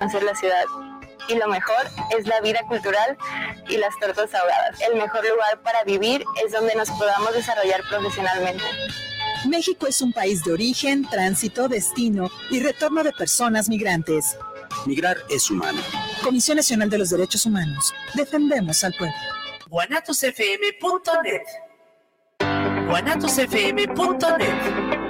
conocer la ciudad. Y lo mejor es la vida cultural y las tortas ahogadas. El mejor lugar para vivir es donde nos podamos desarrollar profesionalmente. México es un país de origen, tránsito, destino y retorno de personas migrantes. Migrar es humano. Comisión Nacional de los Derechos Humanos. Defendemos al pueblo. guanatosfm.net guanatosfm.net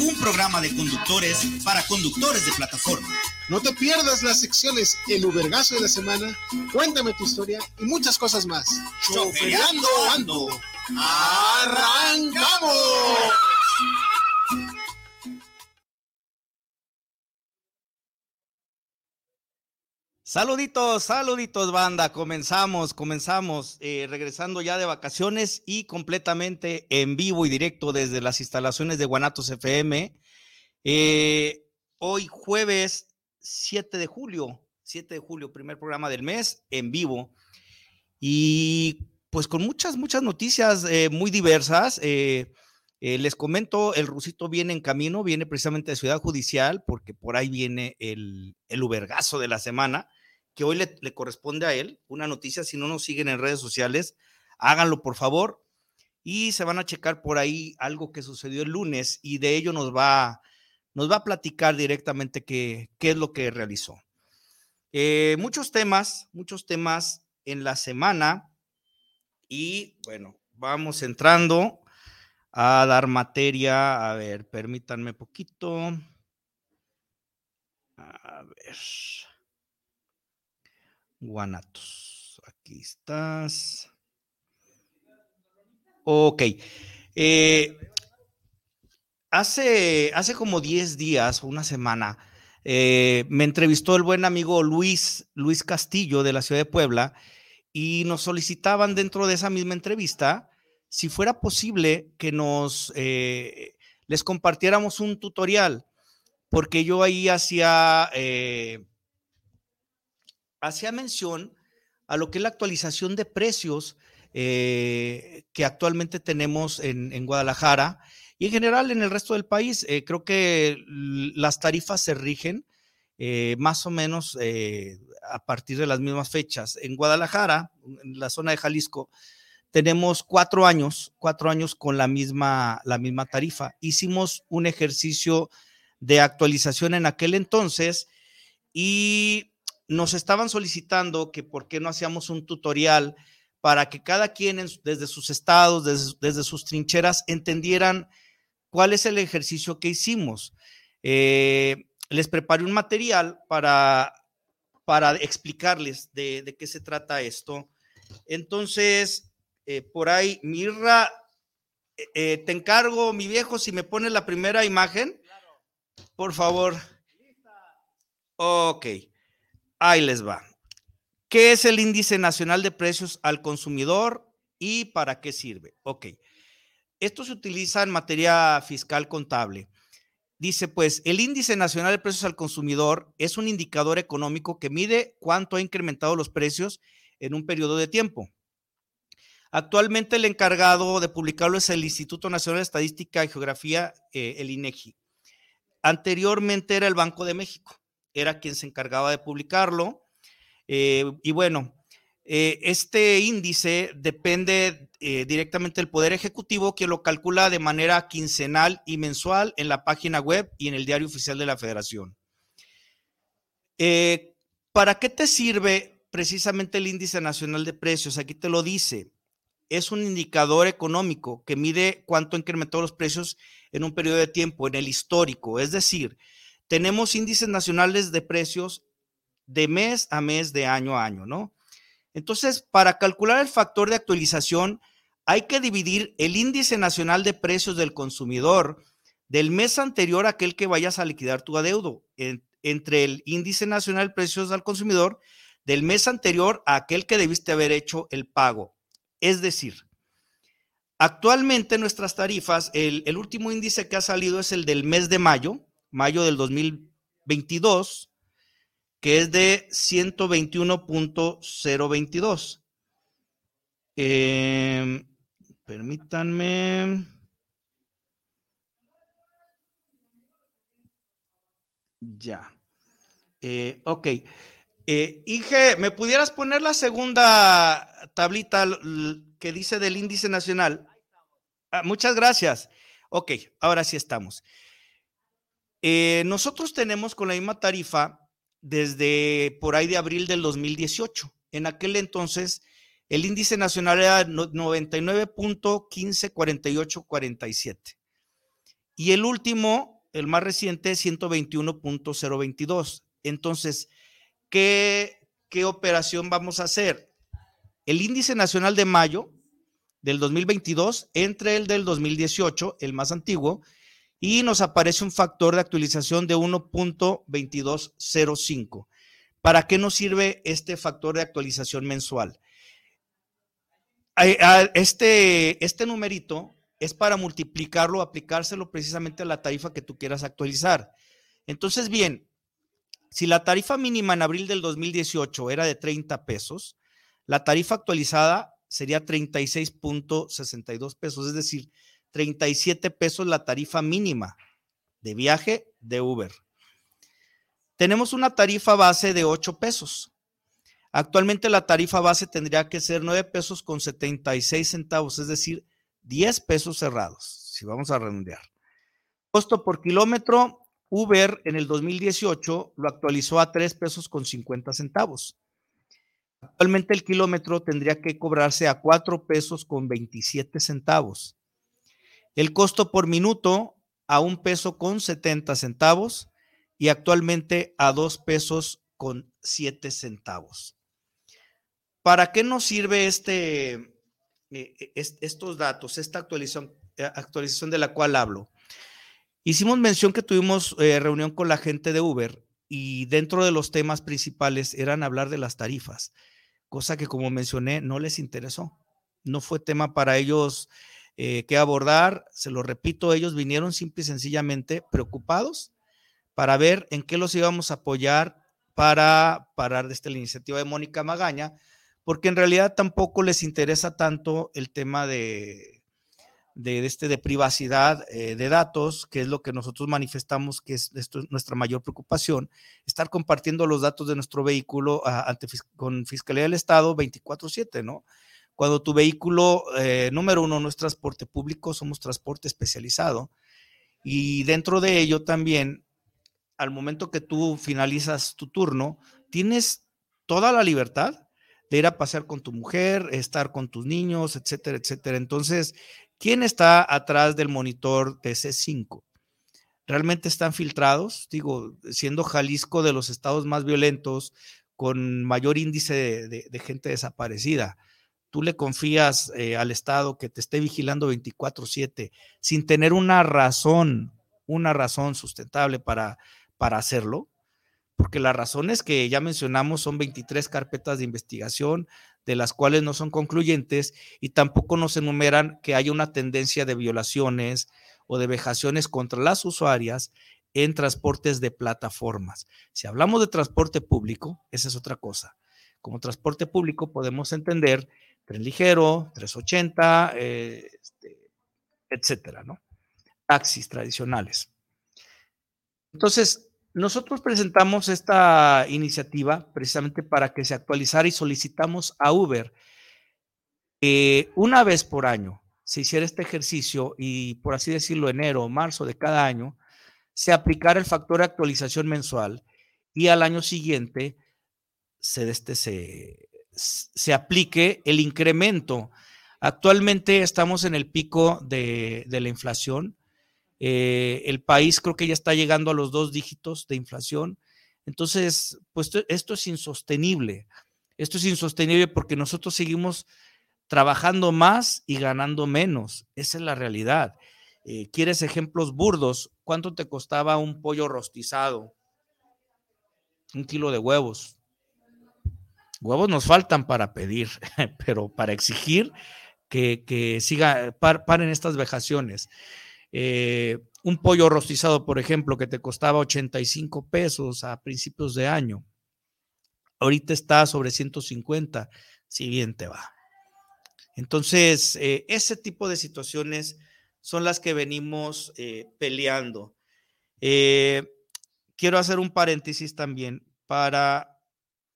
un programa de conductores para conductores de plataforma. No te pierdas las secciones El Ubergazo de la Semana, Cuéntame tu historia y muchas cosas más. Choferiando Ando. ¡Arrancamos! Saluditos, saluditos banda, comenzamos, comenzamos, eh, regresando ya de vacaciones y completamente en vivo y directo desde las instalaciones de Guanatos FM. Eh, hoy jueves 7 de julio, 7 de julio, primer programa del mes en vivo. Y pues con muchas, muchas noticias eh, muy diversas. les comento, el rusito viene en camino, viene precisamente de Ciudad Judicial, porque por ahí viene el, el ubergazo de la semana que hoy le, corresponde a él, una noticia, si no nos siguen en redes sociales, háganlo por favor y se van a checar por ahí algo que sucedió el lunes y de ello nos va, nos va a platicar directamente qué, qué es lo que realizó. Eh, muchos temas, muchos temas en la semana y bueno, vamos entrando a dar materia. A ver, permítanme poquito. A ver. Guanatos. Aquí estás. Ok. Eh, hace, hace como 10 días, una semana, eh, me entrevistó el buen amigo Luis, Luis Castillo de la ciudad de Puebla y nos solicitaban dentro de esa misma entrevista si fuera posible que nos eh, les compartiéramos un tutorial, porque yo ahí hacía hacía mención a lo que es la actualización de precios eh, que actualmente tenemos en, Guadalajara y en general en el resto del país. Eh, creo que las tarifas se rigen eh, más o menos a partir de las mismas fechas. En Guadalajara, en la zona de Jalisco, tenemos cuatro años, cuatro años con la misma, la misma tarifa. Hicimos un ejercicio de actualización en aquel entonces y nos estaban solicitando que por qué no hacíamos un tutorial para que cada quien desde sus estados, desde, sus trincheras, entendieran cuál es el ejercicio que hicimos. Eh, les preparé un material para, para explicarles de, qué se trata esto. Entonces, eh, por ahí, Mirra, eh, te encargo, mi viejo, si me pones la primera imagen, por favor. Ok. Ahí les va. ¿Qué es el índice nacional de precios al consumidor y para qué sirve? Ok. Esto se utiliza en materia fiscal contable. Dice, pues, el índice nacional de precios al consumidor es un indicador económico que mide cuánto ha incrementado los precios en un periodo de tiempo. Actualmente el encargado de publicarlo es el Instituto Nacional de Estadística y Geografía, eh, el INEGI. Anteriormente era el Banco de México era quien se encargaba de publicarlo. Eh, y bueno, eh, este índice depende eh, directamente del Poder Ejecutivo, que lo calcula de manera quincenal y mensual en la página web y en el diario oficial de la Federación. ¿Para qué te sirve precisamente el índice nacional de precios? Aquí te lo dice. Es un indicador económico que mide cuánto incrementó los precios en un periodo de tiempo, en el histórico. Es decir, tenemos índices nacionales de precios de mes a mes, de año a año, ¿no? Entonces, para calcular el factor de actualización, hay que dividir el índice nacional de precios del consumidor del mes anterior a aquel que vayas a liquidar tu adeudo. entre el índice nacional de precios al consumidor del mes anterior a aquel que debiste haber hecho el pago. Es decir, actualmente nuestras tarifas, el, el último índice que ha salido es el del mes de mayo, mayo del 2022, que es de 121.022. Eh, permítanme. Ya. Eh, ok. Eh, ¿me pudieras poner la segunda tablita que dice del índice nacional? Ah, muchas gracias. Ok, ahora sí estamos. Eh, nosotros tenemos con la misma tarifa desde por ahí de abril del 2018. En aquel entonces, el índice nacional era 99.154847. Y el último, el más reciente, 121.022. Entonces, ¿qué, ¿qué operación vamos a hacer? El índice nacional de mayo del 2022 entre el del 2018, el más antiguo, y nos aparece un factor de actualización de 1.2205. ¿Para qué nos sirve este factor de actualización mensual? Este, este numerito es para multiplicarlo, aplicárselo precisamente a la tarifa que tú quieras actualizar. Entonces, bien, si la tarifa mínima en abril del 2018 era de 30 pesos, la tarifa actualizada sería 36.62 pesos, es decir, 37 pesos la tarifa mínima de viaje de Uber. Tenemos una tarifa base de 8 pesos. Actualmente la tarifa base tendría que ser 9 pesos con 76 centavos, es decir, 10 pesos cerrados, si vamos a redondear. Costo por kilómetro, Uber en el 2018 lo actualizó a 3 pesos con 50 centavos. Actualmente el kilómetro tendría que cobrarse a 4 pesos con 27 centavos. El costo por minuto a un peso con 70 centavos y actualmente a dos pesos con 7 centavos. ¿Para qué nos sirve este, eh, eh, estos datos, esta actualización, eh, actualización de la cual hablo? Hicimos mención que tuvimos reunión con la gente de Uber y dentro de los temas principales eran hablar de las tarifas, cosa que como mencioné no les interesó. No fue tema para ellos eh, que abordar. Se lo repito, ellos vinieron simple y sencillamente preocupados para ver en qué los íbamos a apoyar para parar desde la iniciativa de Mónica Magaña, porque en realidad tampoco les interesa tanto el tema de, de, este, de privacidad eh, de datos, que es lo que nosotros manifestamos que es nuestra mayor preocupación, estar compartiendo los datos de nuestro vehículo ah, con Fiscalía del Estado 24/7, ¿no? Cuando tu vehículo, eh, número uno, no es transporte público, somos transporte especializado. Y dentro de ello también, al momento que tú finalizas tu turno, tienes toda la libertad de ir a pasear con tu mujer, estar con tus niños, etcétera, etcétera. Entonces, ¿quién está atrás del monitor de C5? ¿Realmente están filtrados? Digo, siendo Jalisco de los estados más violentos, con mayor índice de gente desaparecida tú le confías eh, al Estado que te esté vigilando 24/7 sin tener una razón, una razón sustentable para, para hacerlo, porque las razones que ya mencionamos son 23 carpetas de investigación, de las cuales no son concluyentes y tampoco nos enumeran que haya una tendencia de violaciones o de vejaciones contra las usuarias en transportes de plataformas. Si hablamos de transporte público, esa es otra cosa. Como transporte público podemos entender tren ligero, 380, eh, este, etcétera, ¿no? Taxis tradicionales. Entonces, nosotros presentamos esta iniciativa precisamente para que se actualizara y solicitamos a Uber que una vez por año se hiciera este ejercicio y, por así decirlo, enero o marzo de cada año, se aplicara el factor de actualización mensual y al año siguiente se, este, se, se aplique el incremento. Actualmente estamos en el pico de, la inflación. Eh, el país creo que ya está llegando a los dos dígitos de inflación. Entonces, pues esto es insostenible. Esto es insostenible porque nosotros seguimos trabajando más y ganando menos. Esa es la realidad. Eh, ¿Quieres ejemplos burdos? ¿Cuánto te costaba un pollo rostizado? Un kilo de huevos Huevos nos faltan para pedir, pero para exigir que, siga, paren estas vejaciones. Eh, un pollo rostizado, por ejemplo, que te costaba 85 pesos a principios de año, ahorita está sobre 150, si bien te va. Entonces, eh, ese tipo de situaciones son las que venimos eh, peleando. quiero hacer un paréntesis también para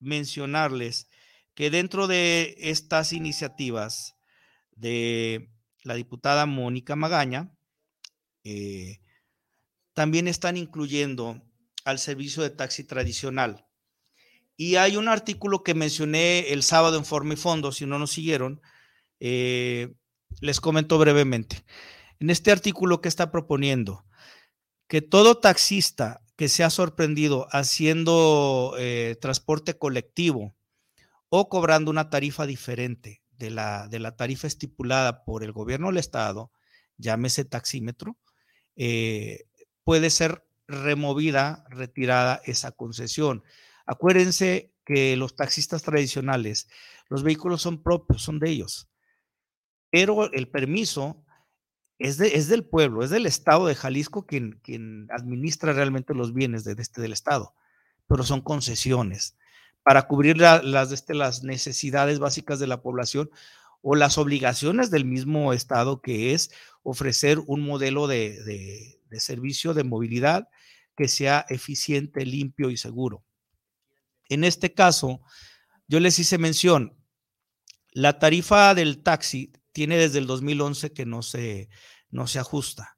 mencionarles que dentro de estas iniciativas de la diputada Mónica Magaña, eh, también están incluyendo al servicio de taxi tradicional. Y hay un artículo que mencioné el sábado en Forma y Fondo, si no nos siguieron, eh, les comento brevemente. En este artículo que está proponiendo que todo taxista que se ha sorprendido haciendo eh, transporte colectivo o cobrando una tarifa diferente de la, de la tarifa estipulada por el gobierno del estado, llámese taxímetro, eh, puede ser removida, retirada esa concesión. Acuérdense que los taxistas tradicionales, los vehículos son propios, son de ellos, pero el permiso es, de, es del pueblo, es del estado de Jalisco quien, quien administra realmente los bienes de, este del estado, pero son concesiones para cubrir las, este, las necesidades básicas de la población o las obligaciones del mismo Estado, que es ofrecer un modelo de, servicio de movilidad que sea eficiente, limpio y seguro. En este caso, yo les hice mención, la tarifa del taxi tiene desde el 2011 que no se, no se ajusta.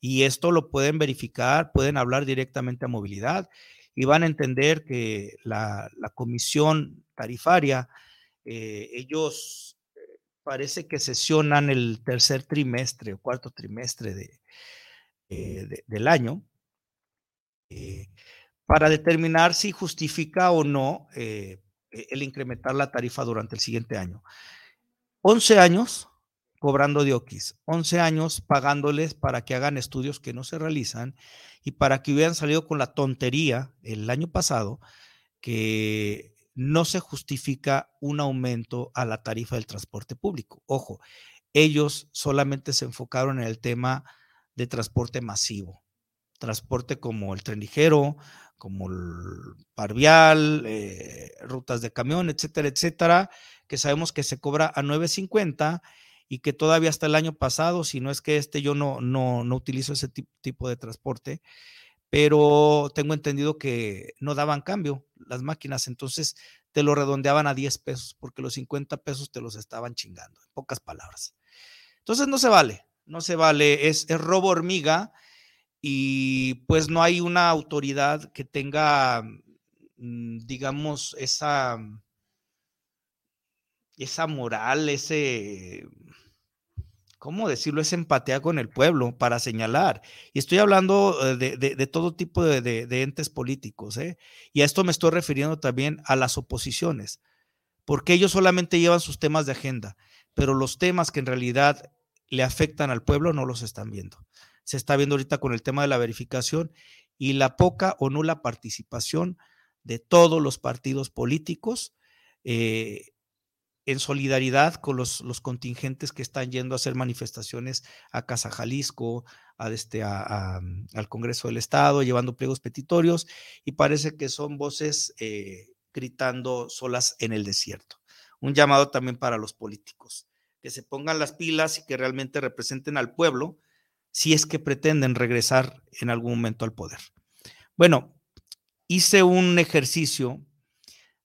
Y esto lo pueden verificar, pueden hablar directamente a movilidad y van a entender que la, comisión tarifaria, eh, ellos eh, parece que sesionan el tercer trimestre o cuarto trimestre de, eh, del año para determinar si justifica o no el incrementar la tarifa durante el siguiente año. 11 años cobrando dioquis, 11 años pagándoles para que hagan estudios que no se realizan y para que hubieran salido con la tontería el año pasado que no se justifica un aumento a la tarifa del transporte público. Ojo, ellos solamente se enfocaron en el tema de transporte masivo, transporte como el tren ligero, como el parvial, eh, rutas de camión, etcétera, etcétera, que sabemos que se cobra a 9.50 y que todavía hasta el año pasado, si no es que este yo no, no, no utilizo ese tipo de transporte, pero tengo entendido que no daban cambio las máquinas, entonces te lo redondeaban a 10 pesos, porque los 50 pesos te los estaban chingando, en pocas palabras. Entonces no se vale, no se vale, es, es robo hormiga y pues no hay una autoridad que tenga, mm, digamos, esa, esa moral, ese ¿cómo decirlo? Es empatía con el pueblo para señalar. Y estoy hablando eh, de, todo tipo de, entes políticos, ¿eh? Y a esto me estoy refiriendo también a las oposiciones, porque ellos solamente llevan sus temas de agenda, pero los temas que en realidad le afectan al pueblo no los están viendo. Se está viendo ahorita con el tema de la verificación y la poca o nula participación de todos los partidos políticos eh, en solidaridad con los, contingentes que están yendo a hacer manifestaciones a Casa Jalisco, a este, mm, al Congreso del Estado, llevando pliegos petitorios, y parece que son voces eh, gritando solas en el desierto. Un llamado también para los políticos, que se pongan las pilas y que realmente representen al pueblo, si es que pretenden regresar en algún momento al poder. Bueno, hice un ejercicio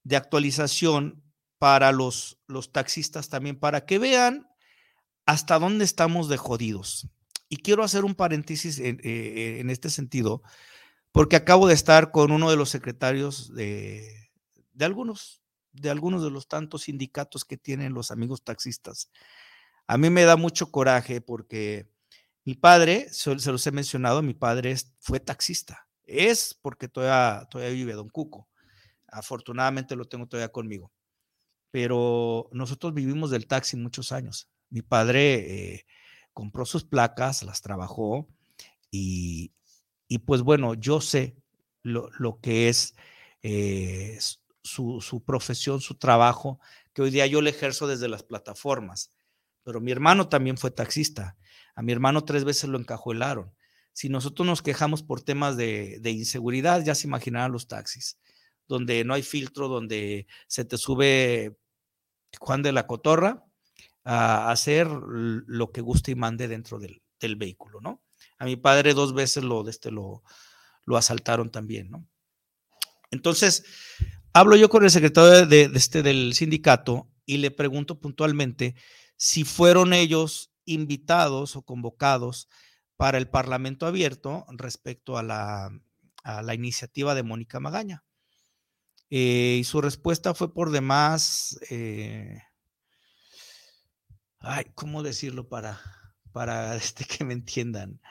de actualización para los, los taxistas también, para que vean hasta dónde estamos de jodidos. Y quiero hacer un paréntesis en, eh, en, este sentido, porque acabo de estar con uno de los secretarios de, de, algunos, de algunos de los tantos sindicatos que tienen los amigos taxistas. A mí me da mucho coraje porque mi padre, se, los he mencionado, mi padre fue taxista. Es porque todavía, todavía vive Don Cuco. Afortunadamente lo tengo todavía conmigo pero nosotros vivimos del taxi muchos años. Mi padre eh, compró sus placas, las trabajó y, pues bueno, yo sé lo, que es eh, su, su profesión, su trabajo, que hoy día yo le ejerzo desde las plataformas. Pero mi hermano también fue taxista. A mi hermano tres veces lo encajuelaron. Si nosotros nos quejamos por temas de, de inseguridad, ya se imaginarán los taxis, donde no hay filtro, donde se te sube Juan de la Cotorra a hacer lo que guste y mande dentro del, vehículo, ¿no? A mi padre dos veces lo, este, lo, lo asaltaron también, ¿no? Entonces, hablo yo con el secretario de, de, este, del sindicato y le pregunto puntualmente si fueron ellos invitados o convocados para el Parlamento abierto respecto a la, a la iniciativa de Mónica Magaña. Eh, y su respuesta fue por demás, eh, ay, ¿cómo decirlo para, para este, que me entiendan?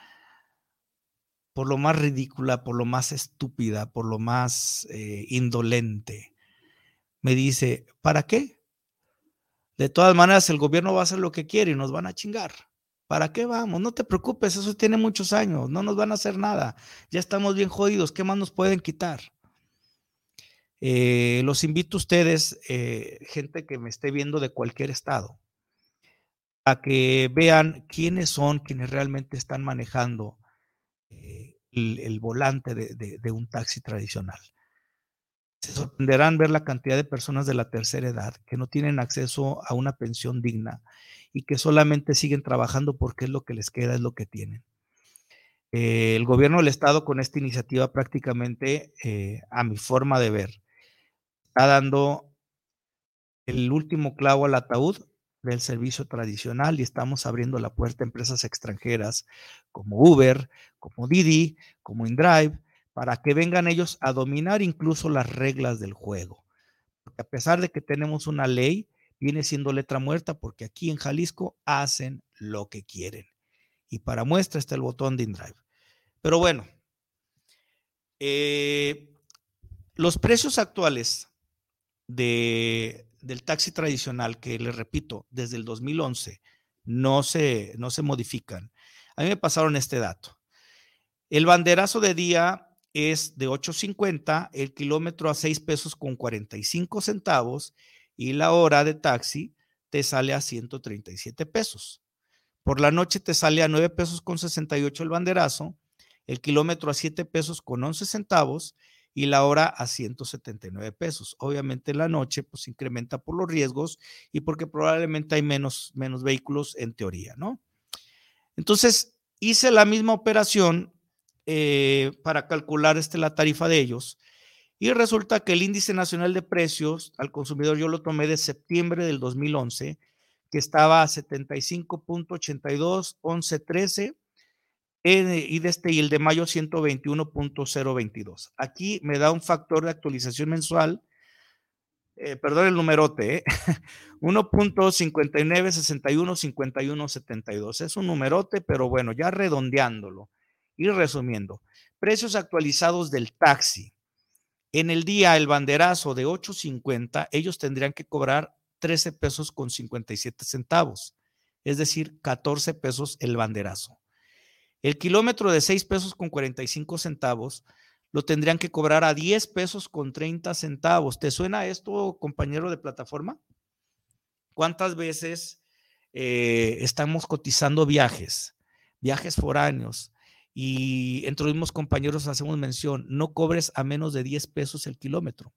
Por lo más ridícula, por lo más estúpida, por lo más eh, indolente. Me dice, ¿para qué? De todas maneras, el gobierno va a hacer lo que quiere y nos van a chingar. ¿Para qué vamos? No te preocupes, eso tiene muchos años, no nos van a hacer nada. Ya estamos bien jodidos, ¿qué más nos pueden quitar? Eh, los invito a ustedes, eh, gente que me esté viendo de cualquier estado, a que vean quiénes son quienes realmente están manejando eh, el, volante de, un taxi tradicional. Se sorprenderán ver la cantidad de personas de la tercera edad que no tienen acceso a una pensión digna y que solamente siguen trabajando porque es lo que les queda, es lo que tienen. El gobierno del estado con esta iniciativa prácticamente, a mi forma de ver, está dando el último clavo al ataúd del servicio tradicional y estamos abriendo la puerta a empresas extranjeras como Uber, como Didi, como InDrive, para que vengan ellos a dominar incluso las reglas del juego. Porque a pesar de que tenemos una ley, viene siendo letra muerta porque aquí en Jalisco hacen lo que quieren. Y para muestra está el botón de InDrive. Pero bueno, eh, los precios actuales de, del taxi tradicional, que les repito, desde el 2011 no se, no se modifican. A mí me pasaron este dato. El banderazo de día es de 8.50, el kilómetro a 6 pesos con 45 centavos y la hora de taxi te sale a 137 pesos. Por la noche te sale a 9 pesos con 68 el banderazo, el kilómetro a 7 pesos con 11 centavos y la hora a 179 pesos. Obviamente la noche pues incrementa por los riesgos y porque probablemente hay menos, menos vehículos en teoría, ¿no? Entonces hice la misma operación eh, para calcular este, la tarifa de ellos y resulta que el índice nacional de precios al consumidor yo lo tomé de septiembre del 2011 que estaba a 75.82, 11.13 y, de este, y el de mayo 121.022. Aquí me da un factor de actualización mensual, eh, perdón el numerote, ¿eh? 1.59615172. Es un numerote, pero bueno, ya redondeándolo y resumiendo. Precios actualizados del taxi. En el día, el banderazo de 8.50, ellos tendrían que cobrar 13 pesos con 57 centavos, es decir, 14 pesos el banderazo. El kilómetro de 6 pesos con 45 centavos lo tendrían que cobrar a 10 pesos con 30 centavos. ¿Te suena esto, compañero de plataforma? ¿Cuántas veces eh, estamos cotizando viajes, viajes foráneos? Y entre los mismos compañeros hacemos mención, no cobres a menos de 10 pesos el kilómetro.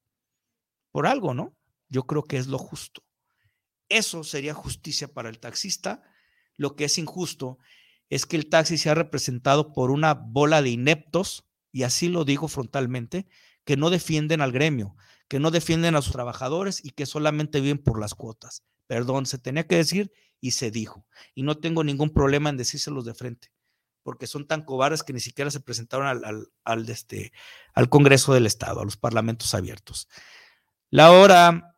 Por algo, ¿no? Yo creo que es lo justo. Eso sería justicia para el taxista. Lo que es injusto es que el taxi se ha representado por una bola de ineptos, y así lo digo frontalmente, que no defienden al gremio, que no defienden a sus trabajadores y que solamente viven por las cuotas. Perdón, se tenía que decir y se dijo. Y no tengo ningún problema en decírselos de frente, porque son tan cobardes que ni siquiera se presentaron al, al, este, al Congreso del Estado, a los parlamentos abiertos. La hora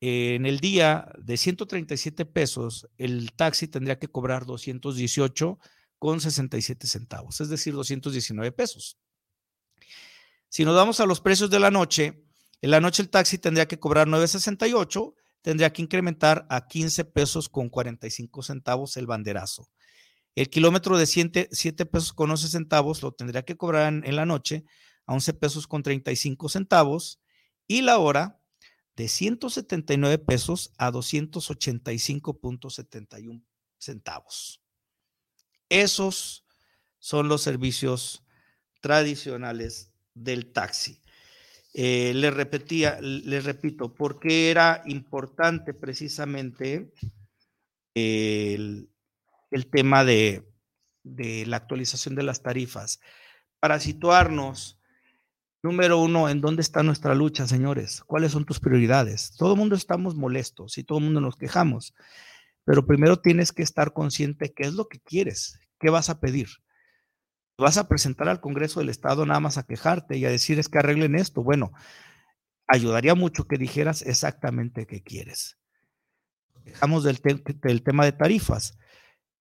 en el día de 137 pesos, el taxi tendría que cobrar 218 con 67 centavos, es decir, 219 pesos. Si nos vamos a los precios de la noche, en la noche el taxi tendría que cobrar 9.68, tendría que incrementar a 15 pesos con 45 centavos el banderazo. El kilómetro de 7, 7 pesos con 11 centavos lo tendría que cobrar en, en la noche a 11 pesos con 35 centavos y la hora de 179 pesos a 285.71 centavos. Esos son los servicios tradicionales del taxi. Eh, les repetía, les repito, porque era importante precisamente el, tema de, de la actualización de las tarifas. Para situarnos, número uno, ¿en dónde está nuestra lucha, señores? ¿Cuáles son tus prioridades? Todo el mundo estamos molestos y todo el mundo nos quejamos, pero primero tienes que estar consciente qué es lo que quieres, qué vas a pedir vas a presentar al Congreso del Estado nada más a quejarte y a decir es que arreglen esto. Bueno, ayudaría mucho que dijeras exactamente qué quieres. Dejamos del, del tema de tarifas,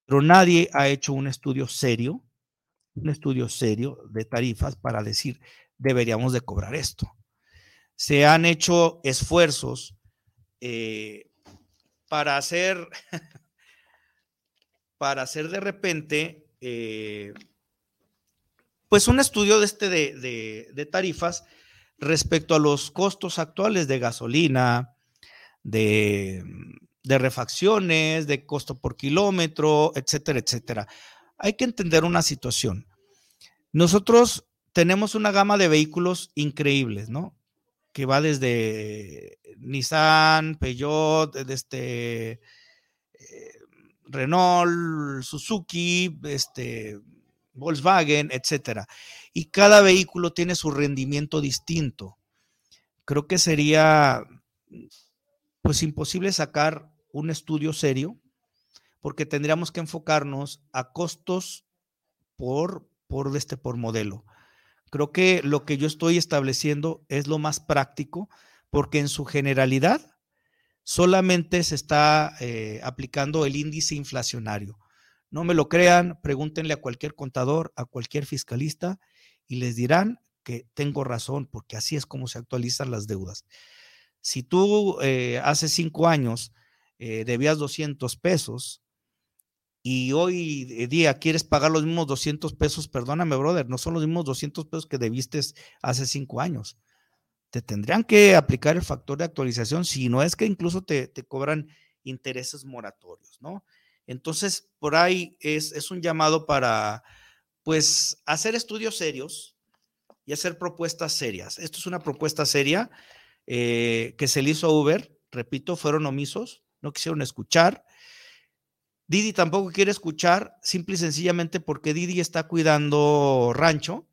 pero nadie ha hecho un estudio serio, un estudio serio de tarifas para decir deberíamos de cobrar esto. Se han hecho esfuerzos eh, para hacer, para hacer de repente eh, pues un estudio de este de, tarifas respecto a los costos actuales de gasolina, de, de, refacciones, de costo por kilómetro, etcétera, etcétera. Hay que entender una situación. Nosotros tenemos una gama de vehículos increíbles, ¿no? Que va desde Nissan, Peugeot, este, eh, Renault, Suzuki, este, Volkswagen, etcétera. Y cada vehículo tiene su rendimiento distinto. Creo que sería pues imposible sacar un estudio serio porque tendríamos que enfocarnos a costos por por este por modelo. Creo que lo que yo estoy estableciendo es lo más práctico porque en su generalidad solamente se está eh, aplicando el índice inflacionario. No me lo crean, pregúntenle a cualquier contador, a cualquier fiscalista y les dirán que tengo razón, porque así es como se actualizan las deudas. Si tú eh, hace cinco años eh, debías 200 pesos y hoy día quieres pagar los mismos 200 pesos, perdóname, brother, no son los mismos 200 pesos que debiste hace cinco años. Te tendrían que aplicar el factor de actualización, si no es que incluso te, te cobran intereses moratorios, ¿no? Entonces, por ahí es, un llamado para, pues, hacer estudios serios y hacer propuestas serias. Esto es una propuesta seria eh, que se le hizo a Uber, repito, fueron omisos, no quisieron escuchar. Didi tampoco quiere escuchar, simple y sencillamente porque Didi está cuidando rancho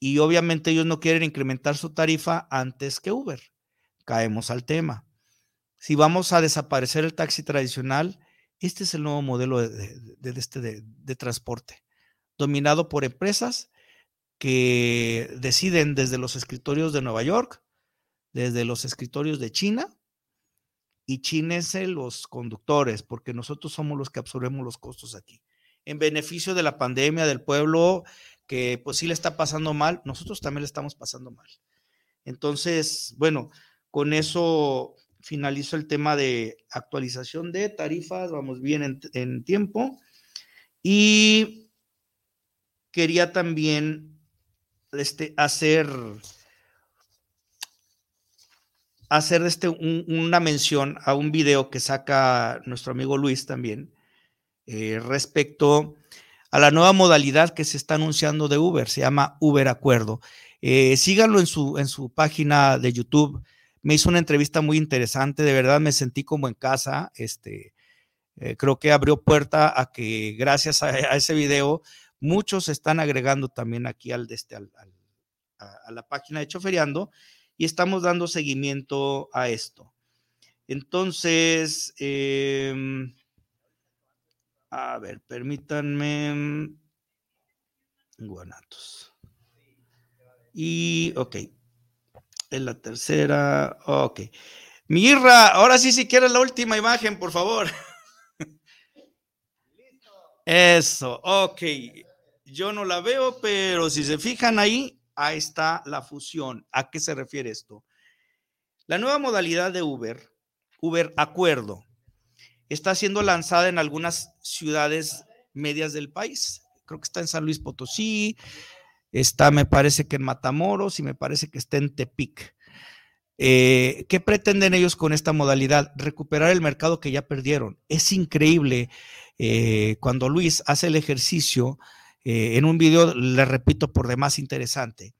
y obviamente ellos no quieren incrementar su tarifa antes que Uber. Caemos al tema. Si vamos a desaparecer el taxi tradicional, este es el nuevo modelo de, este, de, transporte, dominado por empresas que deciden desde los escritorios de Nueva York, desde los escritorios de China, y chinese los conductores, porque nosotros somos los que absorbemos los costos aquí. En beneficio de la pandemia, del pueblo, que pues sí le está pasando mal, nosotros también le estamos pasando mal. Entonces, bueno, con eso finalizo el tema de actualización de tarifas, vamos bien en, tiempo. Y quería también este, hacer, hacer este, una mención a un video que saca nuestro amigo Luis también eh, respecto a la nueva modalidad que se está anunciando de Uber, se llama Uber Acuerdo. Eh, síganlo en su, en su página de YouTube me hizo una entrevista muy interesante, de verdad me sentí como en casa, este, eh, creo que abrió puerta a que gracias a, ese video muchos están agregando también aquí al, este, al, a, la página de Choferiando y estamos dando seguimiento a esto. Entonces, em, a ver, permítanme. Guanatos. Y, ok, en la tercera. Ok. Mirra, ahora sí, si quieres la última imagen, por favor. Eso, ok. Yo no la veo, pero si se fijan ahí, ahí está la fusión. ¿A qué se refiere esto? La nueva modalidad de Uber, Uber Acuerdo, está siendo lanzada en algunas ciudades medias del país. Creo que está en San Luis Potosí, Está, me parece que en Matamoros y me parece que está en Tepic. Eh, ¿Qué pretenden ellos con esta modalidad? Recuperar el mercado que ya perdieron. Es increíble eh, cuando Luis hace el ejercicio, eh, en un video, le repito, por demás interesante,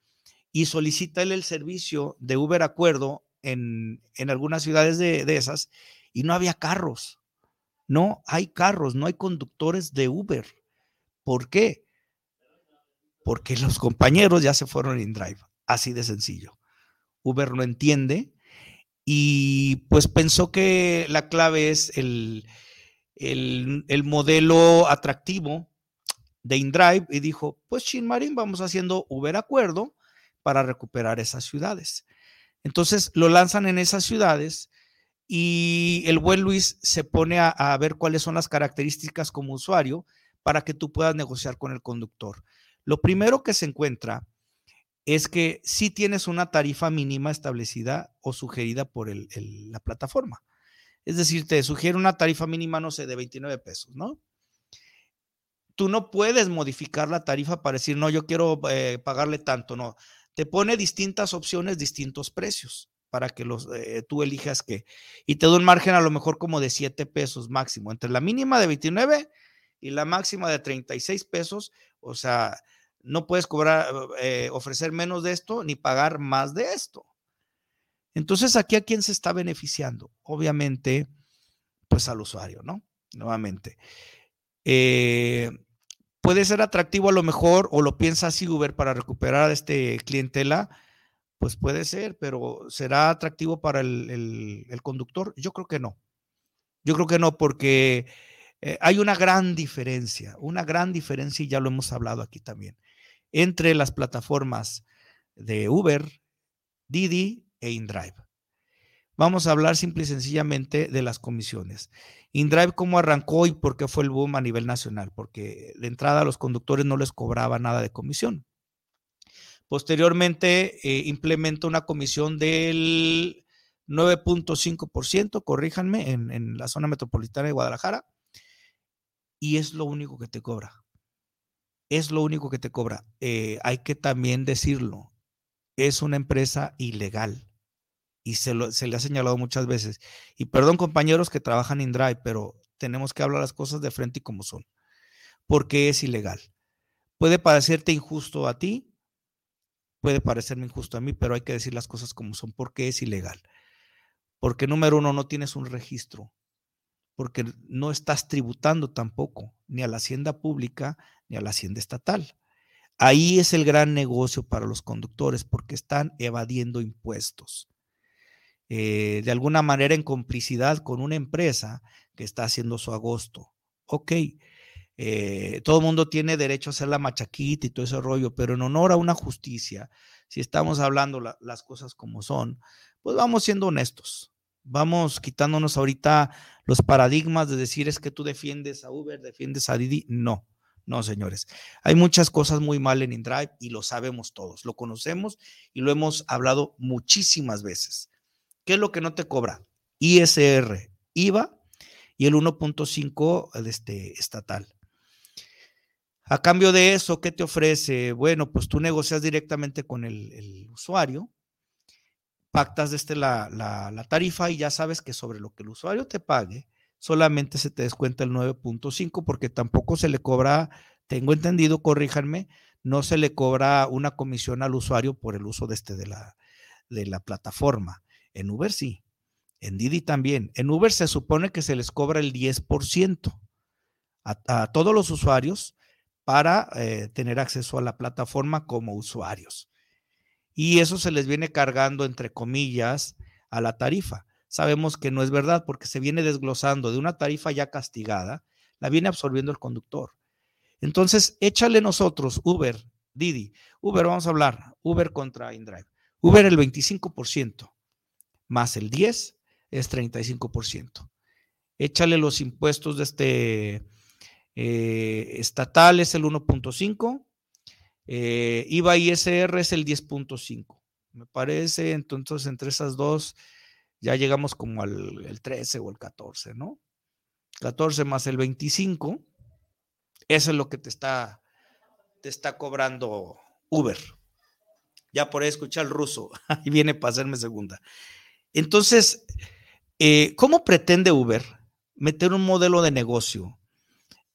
y solicita él el servicio de Uber Acuerdo en, algunas ciudades de, de esas, y no había carros. No hay carros, no hay conductores de Uber. ¿Por qué? Porque los compañeros ya se fueron en Drive. Así de sencillo. Uber no entiende y pues pensó que la clave es el, el, modelo atractivo de InDrive y dijo, pues Chinmarín, vamos haciendo Uber Acuerdo para recuperar esas ciudades. Entonces lo lanzan en esas ciudades y el buen Luis se pone a, ver cuáles son las características como usuario para que tú puedas negociar con el conductor. Lo primero que se encuentra es que si tienes una tarifa mínima establecida o sugerida por la plataforma. Es decir, te sugiere una tarifa mínima, no sé, de 29 pesos, ¿no? Tú no puedes modificar la tarifa para decir, no, yo quiero eh, pagarle tanto, no. Te pone distintas opciones, distintos precios para que los, eh, tú elijas qué. Y te da un margen a lo mejor como de 7 pesos máximo, entre la mínima de 29 y la máxima de 36 pesos. O sea, no puedes cobrar, eh, ofrecer menos de esto ni pagar más de esto. Entonces, aquí a quién se está beneficiando? Obviamente, pues al usuario, ¿no? Nuevamente. Eh, puede ser atractivo a lo mejor, o lo piensa así Uber para recuperar este clientela, pues puede ser, pero ¿será atractivo para el, conductor? Yo creo que no. Yo creo que no, porque eh, hay una gran diferencia, una gran diferencia, y ya lo hemos hablado aquí también entre las plataformas de Uber, Didi e InDrive. Vamos a hablar simple y sencillamente de las comisiones. InDrive, ¿cómo arrancó y por qué fue el boom a nivel nacional? Porque de entrada los conductores no les cobraba nada de comisión. Posteriormente eh, implementa una comisión del 9.5%, corríjanme, en, en la zona metropolitana de Guadalajara, y es lo único que te cobra es lo único que te cobra. Eh, hay que también decirlo, es una empresa ilegal y se, le ha señalado muchas veces. Y perdón compañeros que trabajan en Drive, pero tenemos que hablar las cosas de frente y como son, porque es ilegal. Puede parecerte injusto a ti, puede parecerme injusto a mí, pero hay que decir las cosas como son, porque es ilegal. Porque número uno, no tienes un registro, porque no estás tributando tampoco, ni a la hacienda pública, ni a la hacienda estatal. Ahí es el gran negocio para los conductores porque están evadiendo impuestos. Eh, de alguna manera en complicidad con una empresa que está haciendo su agosto. Ok, eh, todo el mundo tiene derecho a hacer la machaquita y todo ese rollo, pero en honor a una justicia, si estamos hablando las cosas como son, pues vamos siendo honestos. Vamos quitándonos ahorita los paradigmas de decir es que tú defiendes a Uber, defiendes a Didi. No, no, señores. Hay muchas cosas muy mal en InDrive y lo sabemos todos, lo conocemos y lo hemos hablado muchísimas veces. ¿Qué es lo que no te cobra? ISR, IVA y el 1.5 este, estatal. A cambio de eso, ¿qué te ofrece? Bueno, pues tú negocias directamente con el, usuario, pactas desde la, la tarifa y ya sabes que sobre lo que el usuario te pague, solamente se te descuenta el 9.5 porque tampoco se le cobra, tengo entendido, corríjanme, no se le cobra una comisión al usuario por el uso de, este, de, la, de la plataforma. En Uber sí, en Didi también. En Uber se supone que se les cobra el 10% a, todos los usuarios para eh, tener acceso a la plataforma como usuarios. Y eso se les viene cargando, entre comillas, a la tarifa sabemos que no es verdad porque se viene desglosando de una tarifa ya castigada, la viene absorbiendo el conductor. Entonces, échale nosotros, Uber, Didi, Uber, vamos a hablar, Uber contra InDrive. Uber el 25%, más el 10 es 35%. Échale los impuestos de este eh, estatal es el 1.5, eh, IVA ISR es el 10.5. Me parece, entonces, entre esas dos, ya llegamos como al el 13 o el 14, ¿no? 14 más el 25, eso es lo que te está, te está cobrando Uber. Ya por ahí escuché al ruso y viene para hacerme segunda. Entonces, eh, ¿cómo pretende Uber meter un modelo de negocio,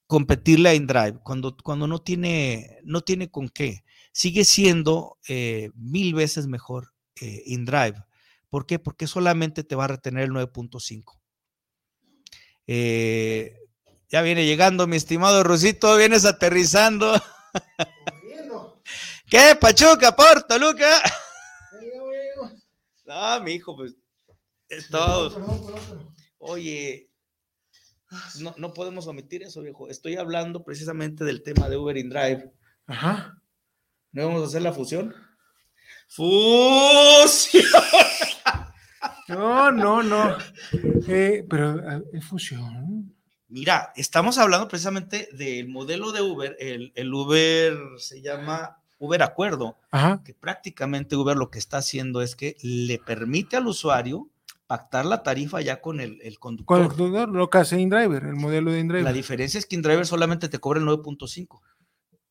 competirle a InDrive cuando, cuando no, tiene, no tiene con qué? Sigue siendo eh, mil veces mejor eh, InDrive. ¿Por qué? Porque solamente te va a retener el 9.5. Eh, ya viene llegando mi estimado Rusito, vienes aterrizando. ¿Qué, Pachuca, por Toluca? No, mi hijo, pues es todo. Oye, no, no podemos omitir eso, viejo. Estoy hablando precisamente del tema de Uber in Drive. Ajá. ¿No vamos a hacer la fusión? ¡Fusión! No, no, no. Eh, pero ah, es fusión. Mira, estamos hablando precisamente del modelo de Uber. El, el Uber se llama Uber Acuerdo, Ajá. que prácticamente Uber lo que está haciendo es que le permite al usuario pactar la tarifa ya con el, el Con el conductor. conductor, lo que hace InDriver, el modelo de La InDriver. diferencia es que InDriver solamente te cobra el 9.5.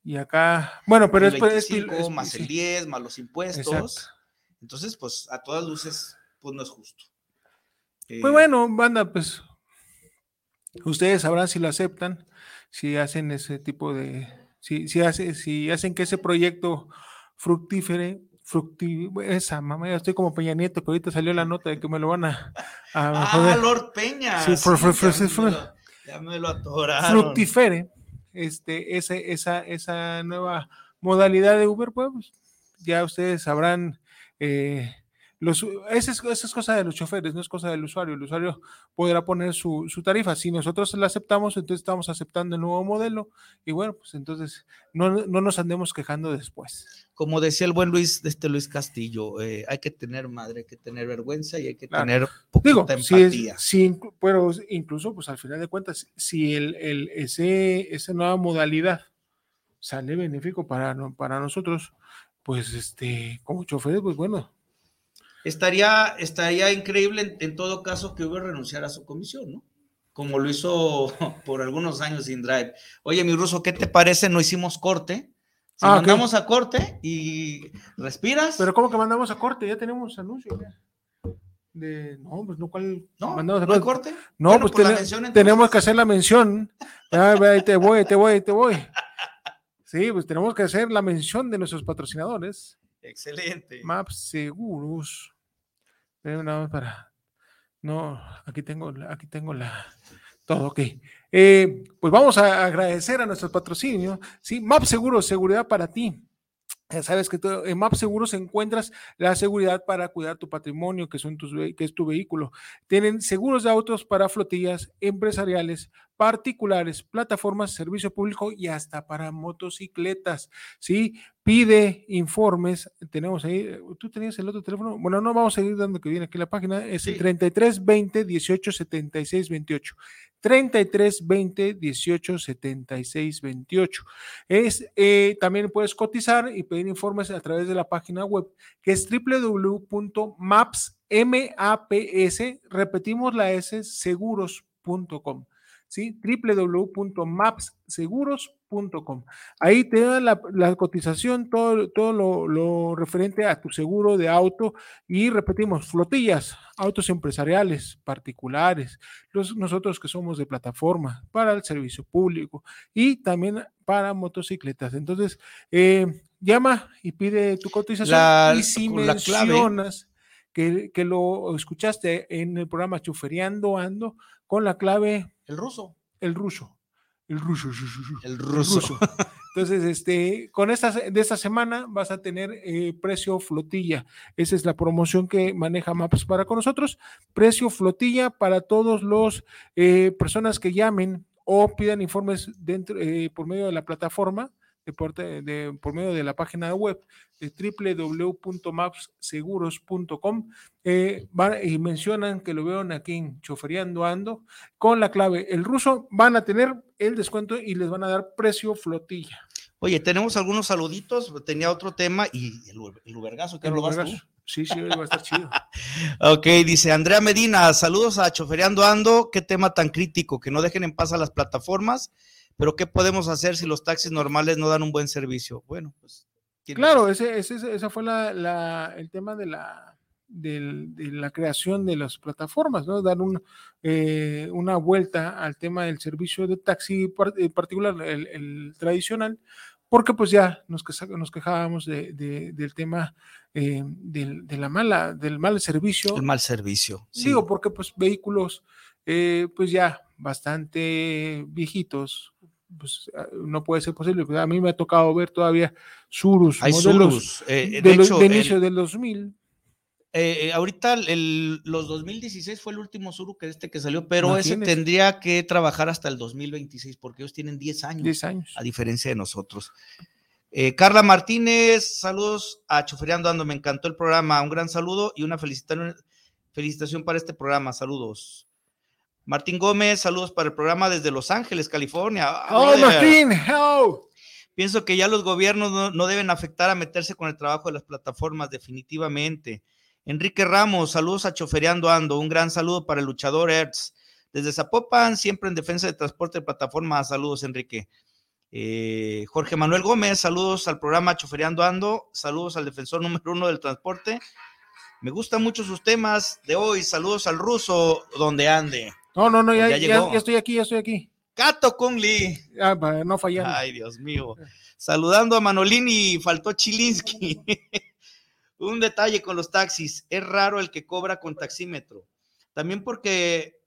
Y acá, bueno, pero el es, es- 25 es- más sí. el 10 más los impuestos. Exacto. Entonces, pues a todas luces, pues no es justo. Eh, Pues bueno, banda, pues ustedes sabrán si lo aceptan, si hacen ese tipo de, si, si, hace, si hacen que ese proyecto fructífere, fructi, esa mamá, ya estoy como Peña Nieto, que ahorita salió la nota de que me lo van a, a Ah, joder, Lord Peña. Sí, fru- ya, me lo, ya me lo atoraron. fructifere, este, ese, esa, esa nueva modalidad de Uber, pues ya ustedes sabrán. Eh, los, esa, es, esa es cosa de los choferes, no es cosa del usuario. El usuario podrá poner su, su tarifa. Si nosotros la aceptamos, entonces estamos aceptando el nuevo modelo y bueno, pues entonces no, no nos andemos quejando después. Como decía el buen Luis, este Luis Castillo, eh, hay que tener madre, hay que tener vergüenza y hay que Claro. tener Digo, poquita es- empatía. si pero incluso, pues al final de cuentas, si el, el- ese, esa nueva modalidad sale benéfico para, para nosotros, pues este, como choferes, pues bueno, Estaría, estaría increíble en, en todo caso que Uber renunciara a su comisión, ¿no? Como lo hizo por algunos años sin Drive. Oye, mi ruso, ¿qué te parece? No hicimos corte. Si Ah, mandamos a corte y respiras. pero como que mandamos a corte, ya tenemos anuncio. ya. De, no, pues no, ¿cuál? no, mandamos a ¿no corte? corte. No, Bueno, pues mención, tenemos que hacer la mención. Ahí te voy, te voy, te voy. Sí, pues tenemos que hacer la mención de nuestros patrocinadores. Excelente. Maps Seguros. Para. No, aquí tengo, aquí tengo la. Todo, ok. Eh, pues vamos a agradecer a nuestros patrocinios. Sí, Maps Seguros, seguridad para ti. Ya sabes que en Maps Seguros encuentras la seguridad para cuidar tu patrimonio, que, son tus, que es tu vehículo. Tienen seguros de autos para flotillas empresariales, particulares, plataformas, servicio público y hasta para motocicletas. ¿sí? Pide informes. Tenemos ahí, tú tenías el otro teléfono. Bueno, no vamos a seguir dando que viene aquí la página. Es el Sí. 33 20 18 76 28. 33 20 18 76 28. Es, eh, también puedes cotizar y pedir informes a través de la página web que es www.maps, M-A-P-S, repetimos la S, seguros.com. ¿sí? www.mapsseguros.com. Ahí te dan la, la cotización, todo, todo lo, lo referente a tu seguro de auto y repetimos, flotillas, autos empresariales, particulares, los, nosotros que somos de plataforma para el servicio público y también para motocicletas. Entonces, eh, llama y pide tu cotización La- y si clave- mencionas que, que lo escuchaste en el programa Chuferiando Ando con la clave El ruso. el ruso. El ruso. El ruso. Entonces, este, con esta, de esta semana vas a tener eh, precio flotilla. Esa es la promoción que maneja Maps para con nosotros. Precio flotilla para todos los eh, personas que llamen o pidan informes dentro, eh, por medio de la plataforma, de por, de- por medio de la página web de www.mapsseguros.com eh, van- y mencionan que lo vieron aquí en Choferiando Ando con la clave el ruso, van a tener el descuento y les van a dar precio flotilla. Oye, tenemos algunos saluditos. Tenía otro tema y el, el Ubergazo, que El lo vas tú. Sí, sí, va a estar chido. Ok, dice Andrea Medina, saludos a Chofereando Ando, qué tema tan crítico, que no dejen en paz a las plataformas, pero ¿qué podemos hacer si los taxis normales no dan un buen servicio? Bueno, pues Claro, ese, ese, ese fue la, la, el tema de la, del- de la creación de las plataformas, ¿no? Dar un, eh, una vuelta al tema del servicio de taxi, particular el, el tradicional, porque pues ya nos, nos quejábamos de- de- del tema eh, del, de la mala, del mal servicio. El mal servicio. sí. Digo, porque pues vehículos eh, pues ya bastante viejitos, pues ah, no puede ser posible. Pues, a mí me ha tocado ver todavía Surus, Hay Surus. eh, de, de los- el- inicio del 2000. eh, eh, ahorita el- los 2016 fue el último Suru que este que salió, pero ese tendría que trabajar hasta el 2026 porque ellos tienen 10 años. 10 años. a diferencia de nosotros. Eh, Carla Martínez, saludos a Chofereando Ando, me encantó el programa, un gran saludo y una felicitación, felicitación para este programa, saludos. Martín Gómez, saludos para el programa desde Los Ángeles, California. Ah, ¡Oh, brother. Martín! ¡Oh! Pienso que ya los gobiernos no, no deben afectar a meterse con el trabajo de las plataformas, definitivamente. Enrique Ramos, saludos a Chofereando Ando, un gran saludo para el luchador Hertz. Desde Zapopan, siempre en defensa de transporte de plataforma, saludos Enrique. Eh, Jorge Manuel Gómez, saludos al programa Chofereando Ando, saludos al defensor número uno del transporte. Me gustan mucho sus temas de hoy, saludos al ruso donde ande. No, no, no, ya, Ya ya, llegó. ya estoy aquí, ya estoy aquí. Cato Lee. Ah, no fallar. Ay, Dios mío. Saludando a Manolini, faltó Chilinsky. Un detalle con los taxis, es raro el que cobra con taxímetro. También porque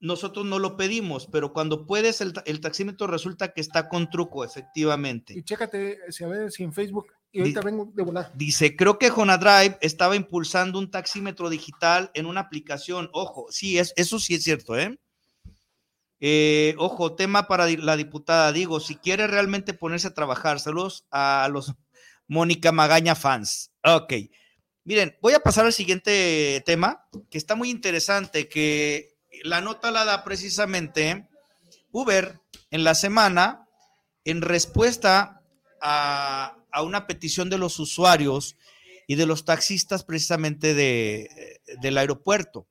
nosotros no lo pedimos, pero cuando puedes, el, el taxímetro resulta que está con truco, efectivamente. Y chécate si a ver si en Facebook. Y ahorita Di- vengo de volar. Dice, creo que Jonadrive estaba impulsando un taxímetro digital en una aplicación. Ojo, sí, es, eso sí es cierto, ¿eh? Eh, ojo, tema para la diputada. Digo, si quiere realmente ponerse a trabajar, saludos a los Mónica Magaña fans. Ok. Miren, voy a pasar al siguiente tema, que está muy interesante, que la nota la da precisamente Uber en la semana en respuesta a, a una petición de los usuarios y de los taxistas precisamente de, del aeropuerto.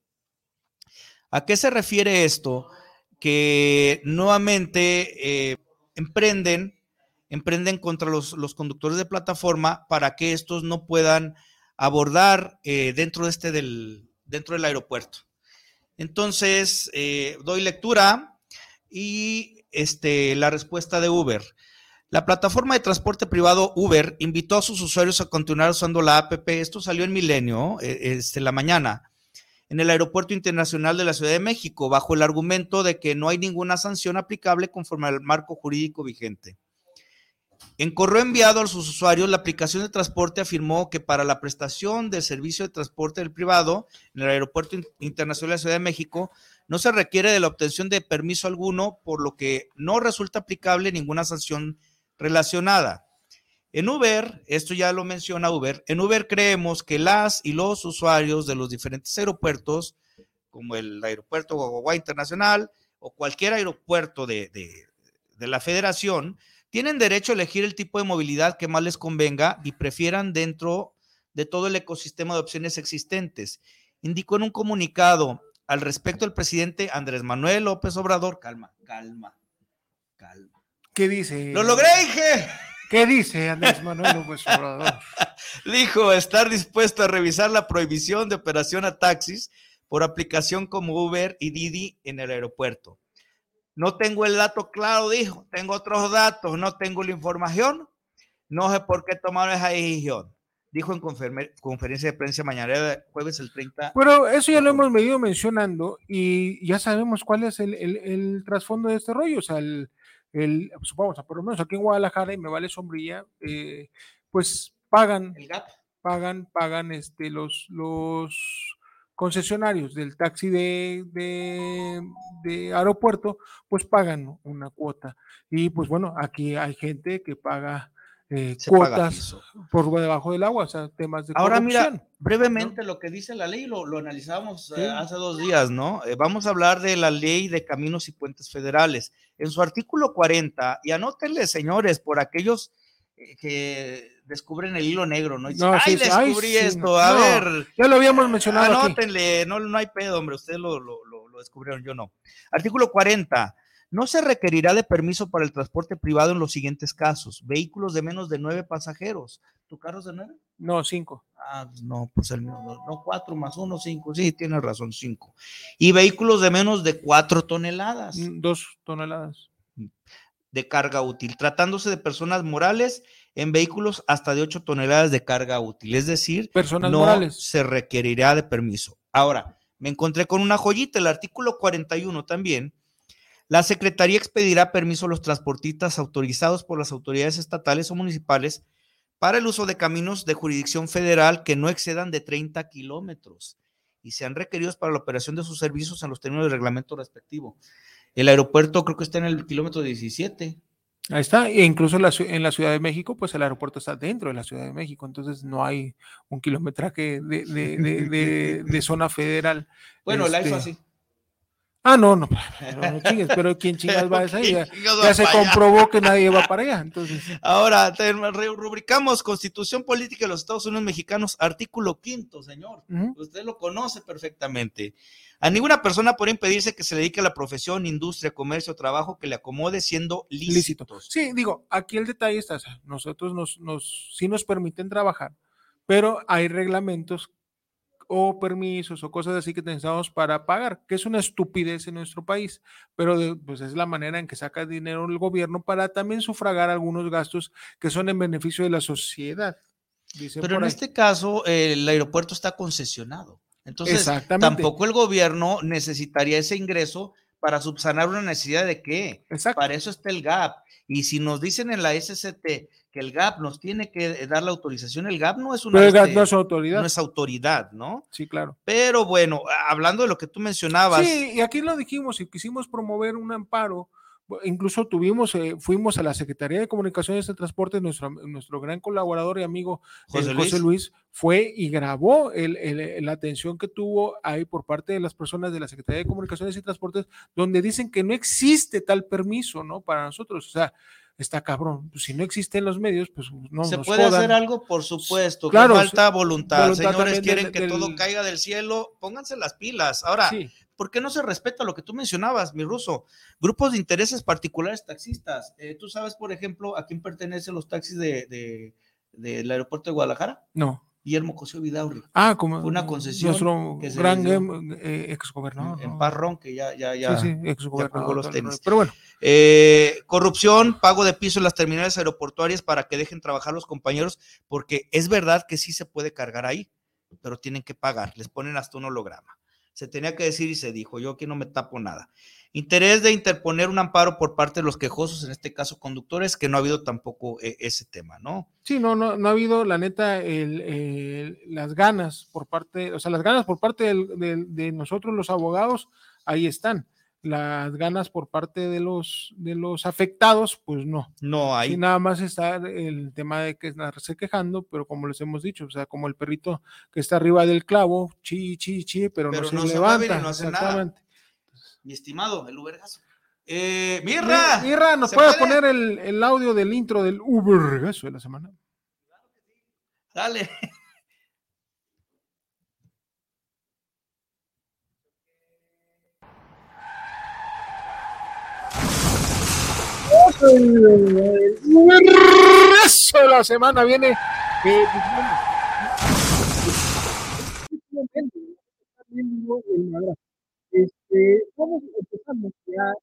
¿A qué se refiere esto? Que nuevamente eh, emprenden, emprenden contra los, conductores de plataforma para que estos no puedan abordar eh, dentro, de este del, dentro del aeropuerto. Entonces, eh, doy lectura y este, la respuesta de Uber. La plataforma de transporte privado Uber invitó a sus usuarios a continuar usando la APP. Esto salió en Milenio, eh, este, la mañana, en el Aeropuerto Internacional de la Ciudad de México, bajo el argumento de que no hay ninguna sanción aplicable conforme al marco jurídico vigente. En correo enviado a sus usuarios, la aplicación de transporte afirmó que para la prestación del servicio de transporte del privado en el Aeropuerto In- Internacional de la Ciudad de México no se requiere de la obtención de permiso alguno, por lo que no resulta aplicable ninguna sanción relacionada. En Uber, esto ya lo menciona Uber, en Uber creemos que las y los usuarios de los diferentes aeropuertos, como el aeropuerto Guagua Internacional o cualquier aeropuerto de, de- de la federación, tienen derecho a elegir el tipo de movilidad que más les convenga y prefieran dentro de todo el ecosistema de opciones existentes. Indicó en un comunicado al respecto el presidente Andrés Manuel López Obrador. Calma, calma, calma. ¿Qué dice? ¡Lo logré, dije! ¿Qué dice Andrés Manuel López Obrador? Dijo estar dispuesto a revisar la prohibición de operación a taxis por aplicación como Uber y Didi en el aeropuerto. No tengo el dato claro, dijo. Tengo otros datos, no tengo la información. No sé por qué tomaron esa decisión. Dijo en conferencia de prensa mañana jueves el 30. Bueno, eso ya lo hemos venido mencionando y ya sabemos cuál es el, el- el trasfondo de este rollo. O sea, el, el- supongamos, por lo menos aquí en Guadalajara, y me vale sombrilla, eh, pues pagan, El GAP. pagan, pagan este, los, los concesionarios del taxi de, de, de aeropuerto, pues pagan una cuota. Y pues bueno, aquí hay gente que paga eh, cuotas por debajo del agua, o sea, temas de Ahora mira, corrupción. brevemente lo que dice la ley, lo, lo analizamos eh, Sí. hace dos días, ¿no? Eh, vamos a hablar de la ley de caminos y puentes federales. En su artículo 40, y anótenle, señores, por aquellos que descubren el hilo negro, ¿no? Y dicen, No, ay, sí, sí, ay, descubrí sí, esto, no, a no, ver. Ya lo habíamos mencionado aquí. Anótenle, no, no hay pedo, hombre, ustedes lo, lo- lo- lo descubrieron, yo no. Artículo 40. No se requerirá de permiso para el transporte privado en los siguientes casos. Vehículos de menos de nueve pasajeros. ¿Tu carro es de nueve? No, cinco. Ah, no, pues el mío, no, no, cuatro más uno, cinco. Sí, tienes razón, cinco. Y vehículos de menos de cuatro toneladas Mm, Dos toneladas. de carga útil, tratándose de personas morales en vehículos hasta de 8 toneladas de carga útil. Es decir, Personas no morales. se requerirá de permiso. Ahora, me encontré con una joyita, el artículo 41 también. La Secretaría expedirá permiso a los transportistas autorizados por las autoridades estatales o municipales para el uso de caminos de jurisdicción federal que no excedan de 30 kilómetros y sean requeridos para la operación de sus servicios en los términos del reglamento respectivo. El aeropuerto creo que está en el kilómetro 17. Ahí está. E incluso en la, en la Ciudad de México, pues el aeropuerto está dentro de la Ciudad de México. Entonces no hay un kilometraje de, de- de- de- de zona federal. Bueno, la hizo Este, así. Ah, no, no, pero no chingues, pero ¿quién chingas va a esa? ¿Quién Ya, ya se allá? comprobó que nadie va para allá. Entonces, Ahora, te- rubricamos Constitución Política de los Estados Unidos Mexicanos, artículo quinto, señor. Usted lo conoce perfectamente. A ninguna persona puede impedirse que se dedique a la profesión, industria, comercio trabajo que le acomode siendo lícito. lícitos. Sí, digo, aquí el detalle está, nosotros nos, nos, sí nos permiten trabajar, pero hay reglamentos o permisos o cosas así que necesitamos para pagar, que es una estupidez en nuestro país, pero de- pues es la manera en que saca dinero el gobierno para también sufragar algunos gastos que son en beneficio de la sociedad. dicen Pero en ahí. este caso, eh, el aeropuerto está concesionado. Entonces, tampoco el gobierno necesitaría ese ingreso para subsanar una necesidad de qué. Exacto. Para eso está el GAP. Y si nos dicen en la SCT que el GAP nos tiene que dar la autorización, el GAP no es una Pero el gas este, no es autoridad. no es autoridad, ¿no? Sí, claro. Pero bueno, hablando de lo que tú mencionabas, Sí, y aquí lo dijimos y quisimos promover un amparo. Incluso tuvimos, eh, fuimos a la Secretaría de Comunicaciones y Transportes, nuestro, nuestro gran colaborador y amigo José eh, Luis. José Luis fue y grabó el- el- la atención que tuvo ahí por parte de las personas de la Secretaría de Comunicaciones y Transportes, donde dicen que no existe tal permiso, ¿no? Para nosotros. O sea, está cabrón. Pues, si no existen los medios, pues no se nos puede jodan. hacer algo, por supuesto. Claro, que falta voluntad. voluntad Señores, quieren del- que del- todo caiga del cielo. Pónganse las pilas. Ahora, Sí. ¿Por qué no se respeta lo que tú mencionabas, mi ruso? Grupos de intereses particulares taxistas. Eh, ¿Tú sabes, por ejemplo, a quién pertenecen los taxis de, de- del aeropuerto de Guadalajara? No. Guillermo Cosío Vidaurri. Ah, como Fue una concesión nuestro que se gran em- eh, exgobernador. en. Parrón, que ya, ya, ya. sí, sí, pagó exgobernador. los tenis. Pero bueno, Eh, corrupción, pago de piso en las terminales aeroportuarias para que dejen trabajar los compañeros, porque es verdad que sí se puede cargar ahí, pero tienen que pagar, les ponen hasta un holograma. Se tenía que decir y se dijo, yo aquí no me tapo nada. Interés de interponer un amparo por parte de los quejosos, en este caso conductores, que no ha habido tampoco eh, ese tema, ¿no? sí, no, no, no ha habido, la neta, el- el- las ganas por parte, o sea, las ganas por parte del- del- de nosotros los abogados, ahí están. Las ganas por parte de los, de los afectados, pues no. No hay. Sí, nada más está el tema de que estarse quejando, pero como les hemos dicho, o sea, como el perrito que está arriba del clavo, chi, chi, chi, pero, Pero no se no se levanta. ni no hace nada. Mi estimado, el Ubergazo. Eh, Mirra. Mi- Mirra, ¿nos ¿se puedes puede? poner el, el audio del intro del Uber de la semana? Dale. Eso de la semana viene. eh. Este, vamos empezando ya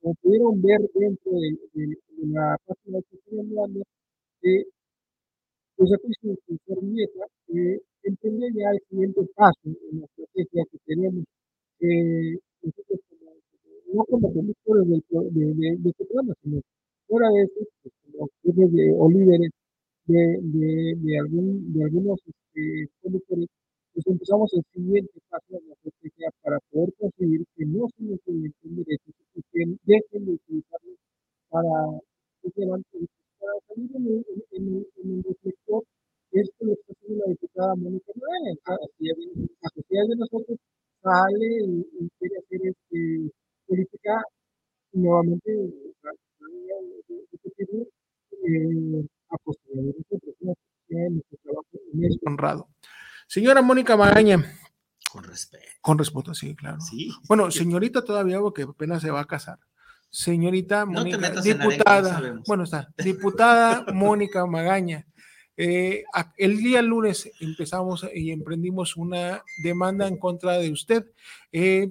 como pudieron ver dentro de, la página que estoy hablando, eh, pues aquí su, eh, el siguiente paso en la estrategia que tenemos eh, no como conductores pro- de, de, de este programa, sino fuera de eso, pues, como de, o líderes de, de, de, algún, de algunos este, conductores, pues empezamos el siguiente paso en la estrategia para poder conseguir que no se les violenten derechos y que dejen de utilizarlos para, que llevan, para salir en el, en, en el, reflector esto lo está haciendo la diputada Mónica Morales, la sociedad de nosotros sale y, y quiere hacer este, política nuevamente eh, a posteriori en nuestro trabajo honrado. Señora Mónica Magaña, Con respeto. Con respeto, sí, claro. Sí. Bueno, señorita todavía, porque apenas se va a casar. Señorita No Mónica, diputada, bueno, está, diputada Mónica Magaña. eh, el día lunes empezamos y emprendimos una demanda en contra de usted. Eh,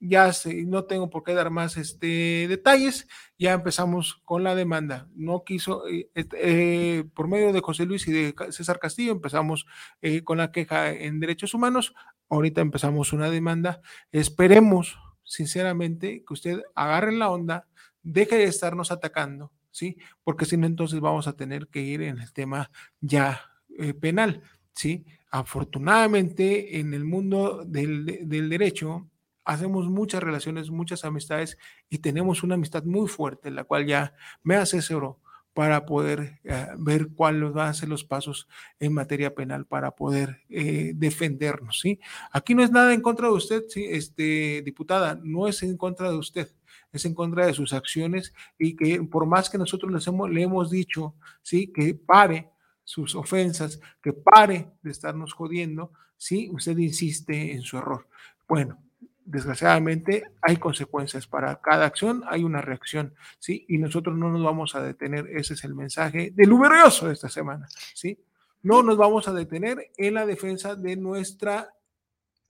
ya no tengo por qué dar más este, detalles, ya empezamos con la demanda. No quiso, eh, eh, por medio de José Luis y de César Castillo, empezamos eh, con la queja en derechos humanos. Ahorita empezamos una demanda. Esperemos, sinceramente, que usted agarre la onda, deje de estarnos atacando, ¿sí? Porque si no, entonces vamos a tener que ir en el tema ya penal, ¿sí? Afortunadamente, en el mundo del, de- del derecho, hacemos muchas relaciones, muchas amistades y tenemos una amistad muy fuerte, la cual ya me asesoró para poder eh, ver cuáles van a ser los pasos en materia penal para poder eh, defendernos, ¿sí? Aquí no es nada en contra de usted, ¿sí? este, diputada, no es en contra de usted, es en contra de sus acciones y que por más que nosotros le hemos dicho, ¿sí? Que pare sus ofensas, que pare de estarnos jodiendo, ¿sí? Usted insiste en su error. Bueno, desgraciadamente hay consecuencias para cada acción, hay una reacción, ¿sí? Y nosotros no nos vamos a detener, ese es el mensaje del uberioso de esta semana, ¿sí? No nos vamos a detener en la defensa de nuestra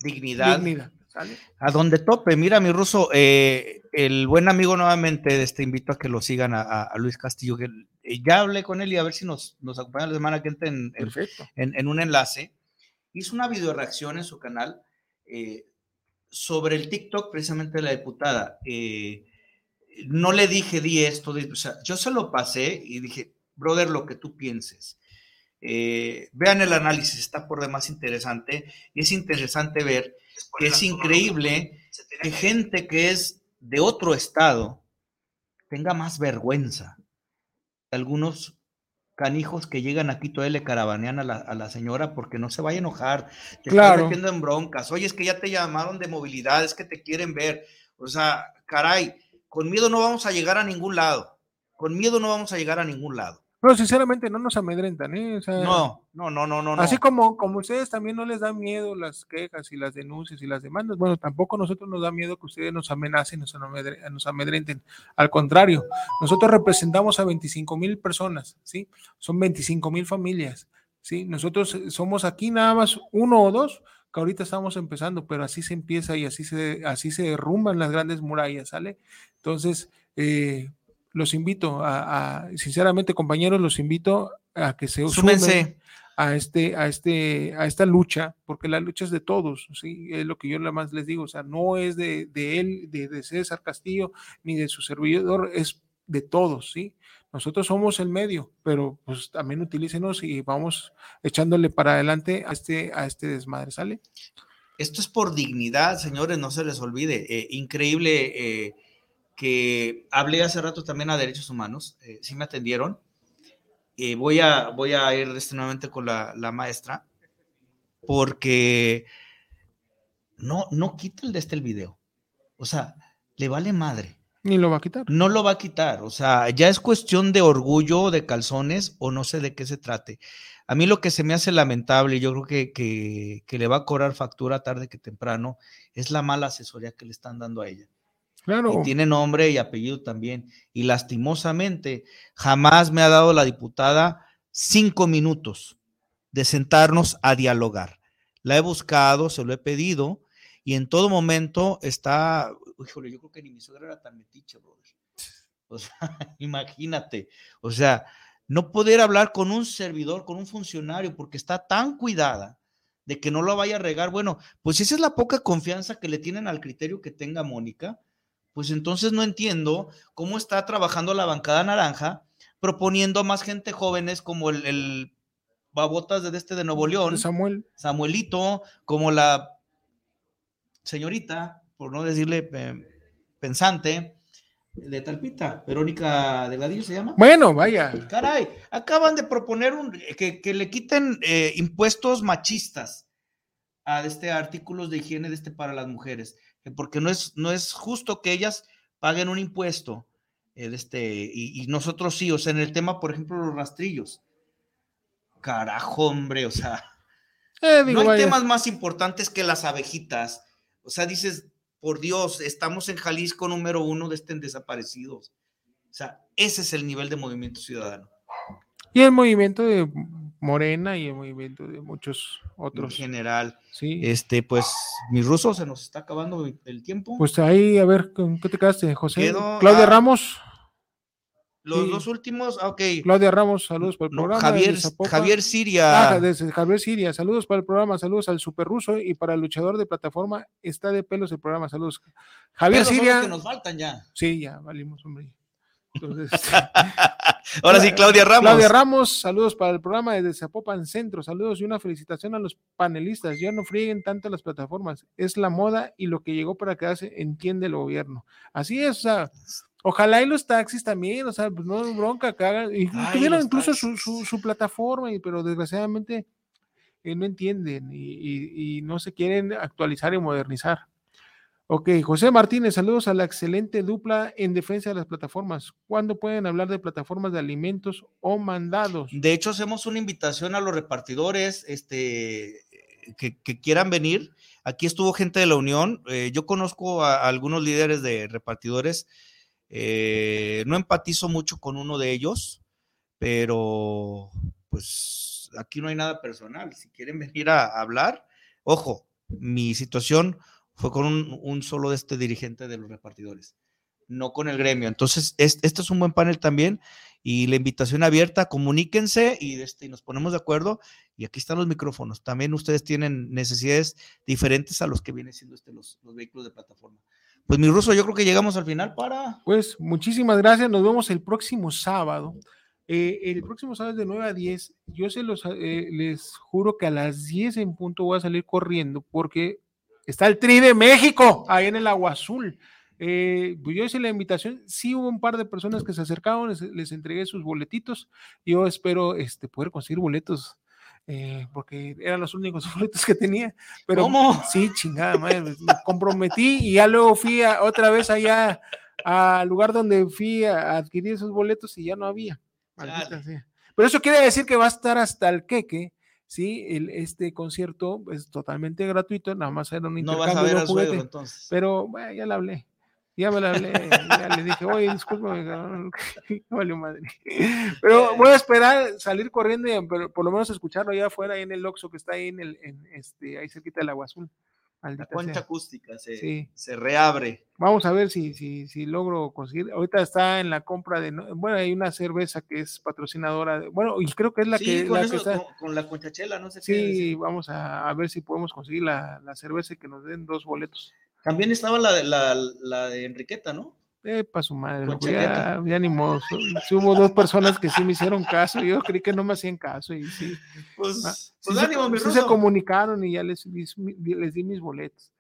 Dignidad. dignidad, ¿sale? A donde tope, mira, mi ruso, eh, el buen amigo nuevamente, este, invito a que lo sigan a, a- a Luis Castillo, que eh, ya hablé con él y a ver si nos, nos acompaña la semana que entra en, en- Perfecto. en- en un enlace. Hizo una video reacción en su canal eh, sobre el TikTok, precisamente la diputada. Eh, no le dije, di esto, di- o sea, yo se lo pasé y dije, brother, lo que tú pienses. Eh, vean el análisis, está por demás interesante y es interesante ver que es increíble que gente que es de otro estado tenga más vergüenza. Algunos canijos que llegan aquí todavía le caravanean a la, a la señora porque no se vaya a enojar. Te Claro. metiendo en broncas. Oye, es que ya te llamaron de movilidad, es que te quieren ver. O sea, caray, con miedo no vamos a llegar a ningún lado. Con miedo no vamos a llegar a ningún lado. Pero sinceramente no nos amedrentan, ¿eh? O sea, No, no, no, no, no. Así como, como ustedes también no les da miedo las quejas y las denuncias y las demandas, bueno, tampoco a nosotros nos da miedo que ustedes nos amenacen, nos, amedre- nos amedrenten. Al contrario, nosotros representamos a 25 mil personas, ¿sí? Son 25 mil familias, ¿sí? Nosotros somos aquí nada más uno o dos que ahorita estamos empezando, pero así se empieza y así se, así se derrumban las grandes murallas, ¿sale? Entonces, eh, los invito a, a- sinceramente, compañeros, los invito a que se sumen Súmense. a este, a este, a esta lucha, porque la lucha es de todos, sí, es lo que yo nada más les digo, o sea, no es de, de él, de, de César Castillo, ni de su servidor, es de todos, sí. Nosotros somos el medio, pero pues también utilícenos y vamos echándole para adelante a este, a este desmadre, ¿sale? Esto es por dignidad, señores, no se les olvide. Eh, increíble eh, que hablé hace rato también a derechos humanos, eh, sí me atendieron. Eh, voy, a, voy a ir este, nuevamente con la, la maestra porque no, no quita el de este el video. O sea, le vale madre. Ni lo va a quitar. No lo va a quitar. O sea, ya es cuestión de orgullo, de calzones o no sé de qué se trate. A mí lo que se me hace lamentable, yo creo que, que, que le va a cobrar factura tarde que temprano, es la mala asesoría que le están dando a ella. Y tiene nombre y apellido también. Y lastimosamente, jamás me ha dado la diputada cinco minutos de sentarnos a dialogar. La he buscado, se lo he pedido, y en todo momento está, híjole, yo creo que ni mi suegra era tan metiche, brother. O sea, imagínate, o sea, no poder hablar con un servidor, con un funcionario, porque está tan cuidada de que no lo vaya a regar. Bueno, pues esa es la poca confianza que le tienen al criterio que tenga Mónica. Pues entonces no entiendo cómo está trabajando la bancada naranja, proponiendo a más gente jóvenes como el, el babotas de este de Nuevo León, Samuel. Samuelito, como la señorita, por no decirle eh, pensante, de Talpita, Verónica Delgadillo se llama. Bueno, vaya. Caray, acaban de proponer un, que, que le quiten eh, impuestos machistas a este artículos de higiene de este para las mujeres, porque no es, no es justo que ellas paguen un impuesto eh, este, y, y nosotros sí, o sea, en el tema, por ejemplo, los rastrillos. Carajo, hombre, o sea, Eh, no hay vaya. temas más importantes que las abejitas O sea, dices, por Dios, estamos en Jalisco número uno de estén desaparecidos. O sea, ese es el nivel de movimiento ciudadano. Y el movimiento de Morena y el movimiento de muchos otros. En general. Sí. Este, pues, mi ruso se nos está acabando el tiempo. Pues ahí, a ver, ¿con qué te quedaste, José? Quedo Claudia a- Ramos. Los sí. dos últimos, ah, ok. Claudia Ramos, saludos para el programa. Javier. Javier Siria. Ah, desde Javier Siria, saludos para el programa, saludos al super ruso y para el luchador de plataforma, está de pelos el programa, saludos. Javier Pero son los Siria, que nos faltan ya. sí, ya valimos, hombre. Entonces, Ahora sí, Claudia Ramos. Claudia Ramos, saludos para el programa desde Zapopan Centro, saludos y una felicitación a los panelistas, ya no frieguen tanto las plataformas, es la moda y lo que llegó para quedarse, entiende el gobierno. Así es, o sea, ojalá y los taxis también, o sea, pues no bronca que hagan, y Ay, tuvieron incluso su, su- su plataforma, y, pero desgraciadamente eh, no entienden y, y- y no se quieren actualizar y modernizar. Ok, José Martínez, saludos a la excelente dupla en defensa de las plataformas. ¿Cuándo pueden hablar de plataformas de alimentos o mandados? De hecho, hacemos una invitación a los repartidores este, que, que quieran venir. Aquí estuvo gente de la Unión. eh, yo conozco a, algunos líderes de repartidores. eh, no empatizo mucho con uno de ellos, pero pues aquí no hay nada personal. Si quieren venir a hablar, ojo, mi situación fue con un, un solo de este dirigente de los repartidores, no con el gremio. Entonces, es- este es un buen panel también y la invitación abierta, comuníquense y, este, y nos ponemos de acuerdo. Y aquí están los micrófonos. También ustedes tienen necesidades diferentes a los que vienen siendo este, los, los vehículos de plataforma. Pues mi ruso, yo creo que llegamos al final para... Pues muchísimas gracias, nos vemos el próximo sábado. Eh, el próximo sábado de 9 a 10. Yo se los, eh, les juro que a las 10 en punto voy a salir corriendo porque está el Tri de México ahí en el Agua Azul. Eh, pues yo hice la invitación, sí hubo un par de personas que se acercaron, les, les entregué sus boletitos. Yo espero este, poder conseguir boletos. eh, porque eran los únicos boletos que tenía, pero ¿Cómo? sí, chingada madre, me comprometí y ya luego fui a- otra vez allá al lugar donde fui a adquirir esos boletos y ya no había. Maldita Chale. sea. Pero eso quiere decir que va a estar hasta el queque, ¿sí? El, este concierto es totalmente gratuito, nada más era un No vas a intercambio ver al juguete. suegro entonces. Pero bueno, ya le hablé. Ya me la hablé, ya le dije, oye, discúlpame, cabrón, valió madre. Pero voy a esperar salir corriendo y pero por lo menos escucharlo allá afuera, ahí en el Oxxo que está ahí en el, en este, ahí cerquita del Agua Azul. La concha sea. acústica se, Sí. se reabre. Vamos a ver si, si, si logro conseguir. Ahorita está en la compra de, no- bueno, hay una cerveza que es patrocinadora, de- bueno, y creo que es la sí, que, con, la eso, que está. con, con la conchachela, no sé Sí, vamos a, a ver si podemos conseguir la, la cerveza y que nos den dos boletos. También estaba la, la, la de Enriqueta, ¿no? Eh, pa' su madre, loco, chaqueta. ya, ya ni modo. Sí hubo dos personas que sí me hicieron caso. Yo creí que no me hacían caso y sí. Pues, Ah, pues sí se- ánimo, mi sí se comunicaron y ya les, les, les di mis boletos.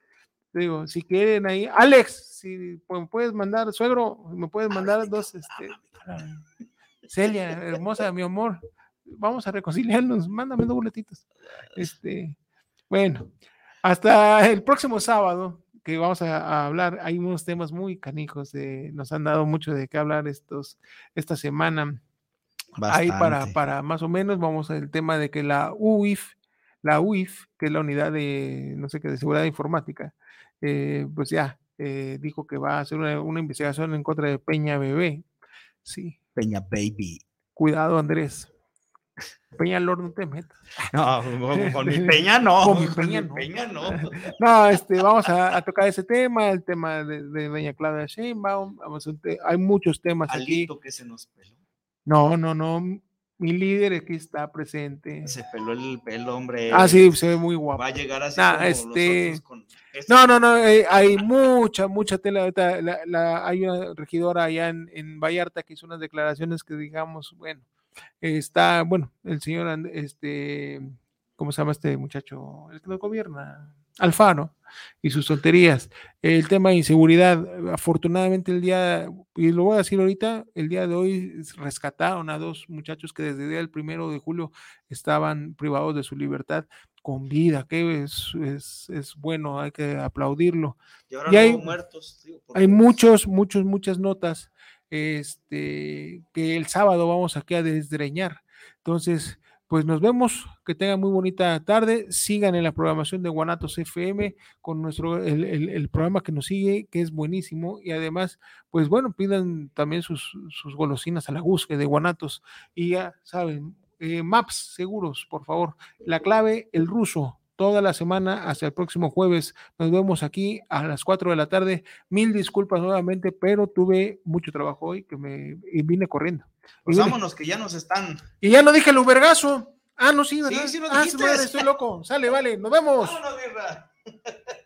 Digo, si quieren ahí, Alex, si me puedes mandar, suegro, me puedes mandar dos, este, Celia, hermosa, mi amor, vamos a reconciliarnos, mándame dos boletitos. Este, bueno, hasta el próximo sábado que vamos a, a hablar, hay unos temas muy canijos, de, nos han dado mucho de qué hablar estos, esta semana. Ahí para, para más o menos, vamos al tema de que la UIF, la UIF, que es la unidad de, no sé qué, de seguridad informática, eh, pues ya eh, dijo que va a hacer una, una investigación en contra de Peña Bebé. Sí, Peña Baby. cuidado Andrés. Peña Lord, no te metas. No, con, con mi Peña no. Con mi con Peña mi no. Peña no. No, este, vamos a, a tocar ese tema, el tema de, de doña Claudia Sheinbaum. Vamos a te- hay muchos temas aquí. Alito que se nos peló. No, no, no. Mi líder aquí está presente. Se peló el pelo, hombre. Ah, sí, se ve muy guapo. Va a llegar así Nah, como los este, otros con este- No, no, no, eh, hay mucha, mucha tela. Ahorita la- la- hay una regidora allá en, en Vallarta que hizo unas declaraciones que digamos, bueno, está, bueno, el señor, And- este, ¿cómo se llama este muchacho? El que nos gobierna, Alfaro, y sus tonterías. El tema de inseguridad, afortunadamente el día, y lo voy a decir ahorita, el día de hoy rescataron a dos muchachos que desde el día del primero de julio estaban privados de su libertad con vida, que es, es, es bueno, hay que aplaudirlo. Y ahora y no hay- muertos. Hay muchos, muchos, muchas notas este, que el sábado vamos aquí a desdreñar. Entonces, pues nos vemos, que tengan muy bonita tarde, sigan en la programación de Guanatos FM con nuestro, el, el, programa que nos sigue, que es buenísimo, y además, pues bueno, pidan también sus, sus golosinas a la búsqueda de Guanatos, y ya saben, eh, maps seguros, por favor, la clave, el ruso, toda la semana hasta el próximo jueves. Nos vemos aquí a las 4 de la tarde. Mil disculpas nuevamente, pero tuve mucho trabajo hoy que me y vine corriendo. Pues vámonos, que ya nos están. Y ya no dije el ubergazo. Ah, no, sí, ¿verdad? Sí, sí, ah, estoy loco. Sale, vale, nos vemos. Vámonos,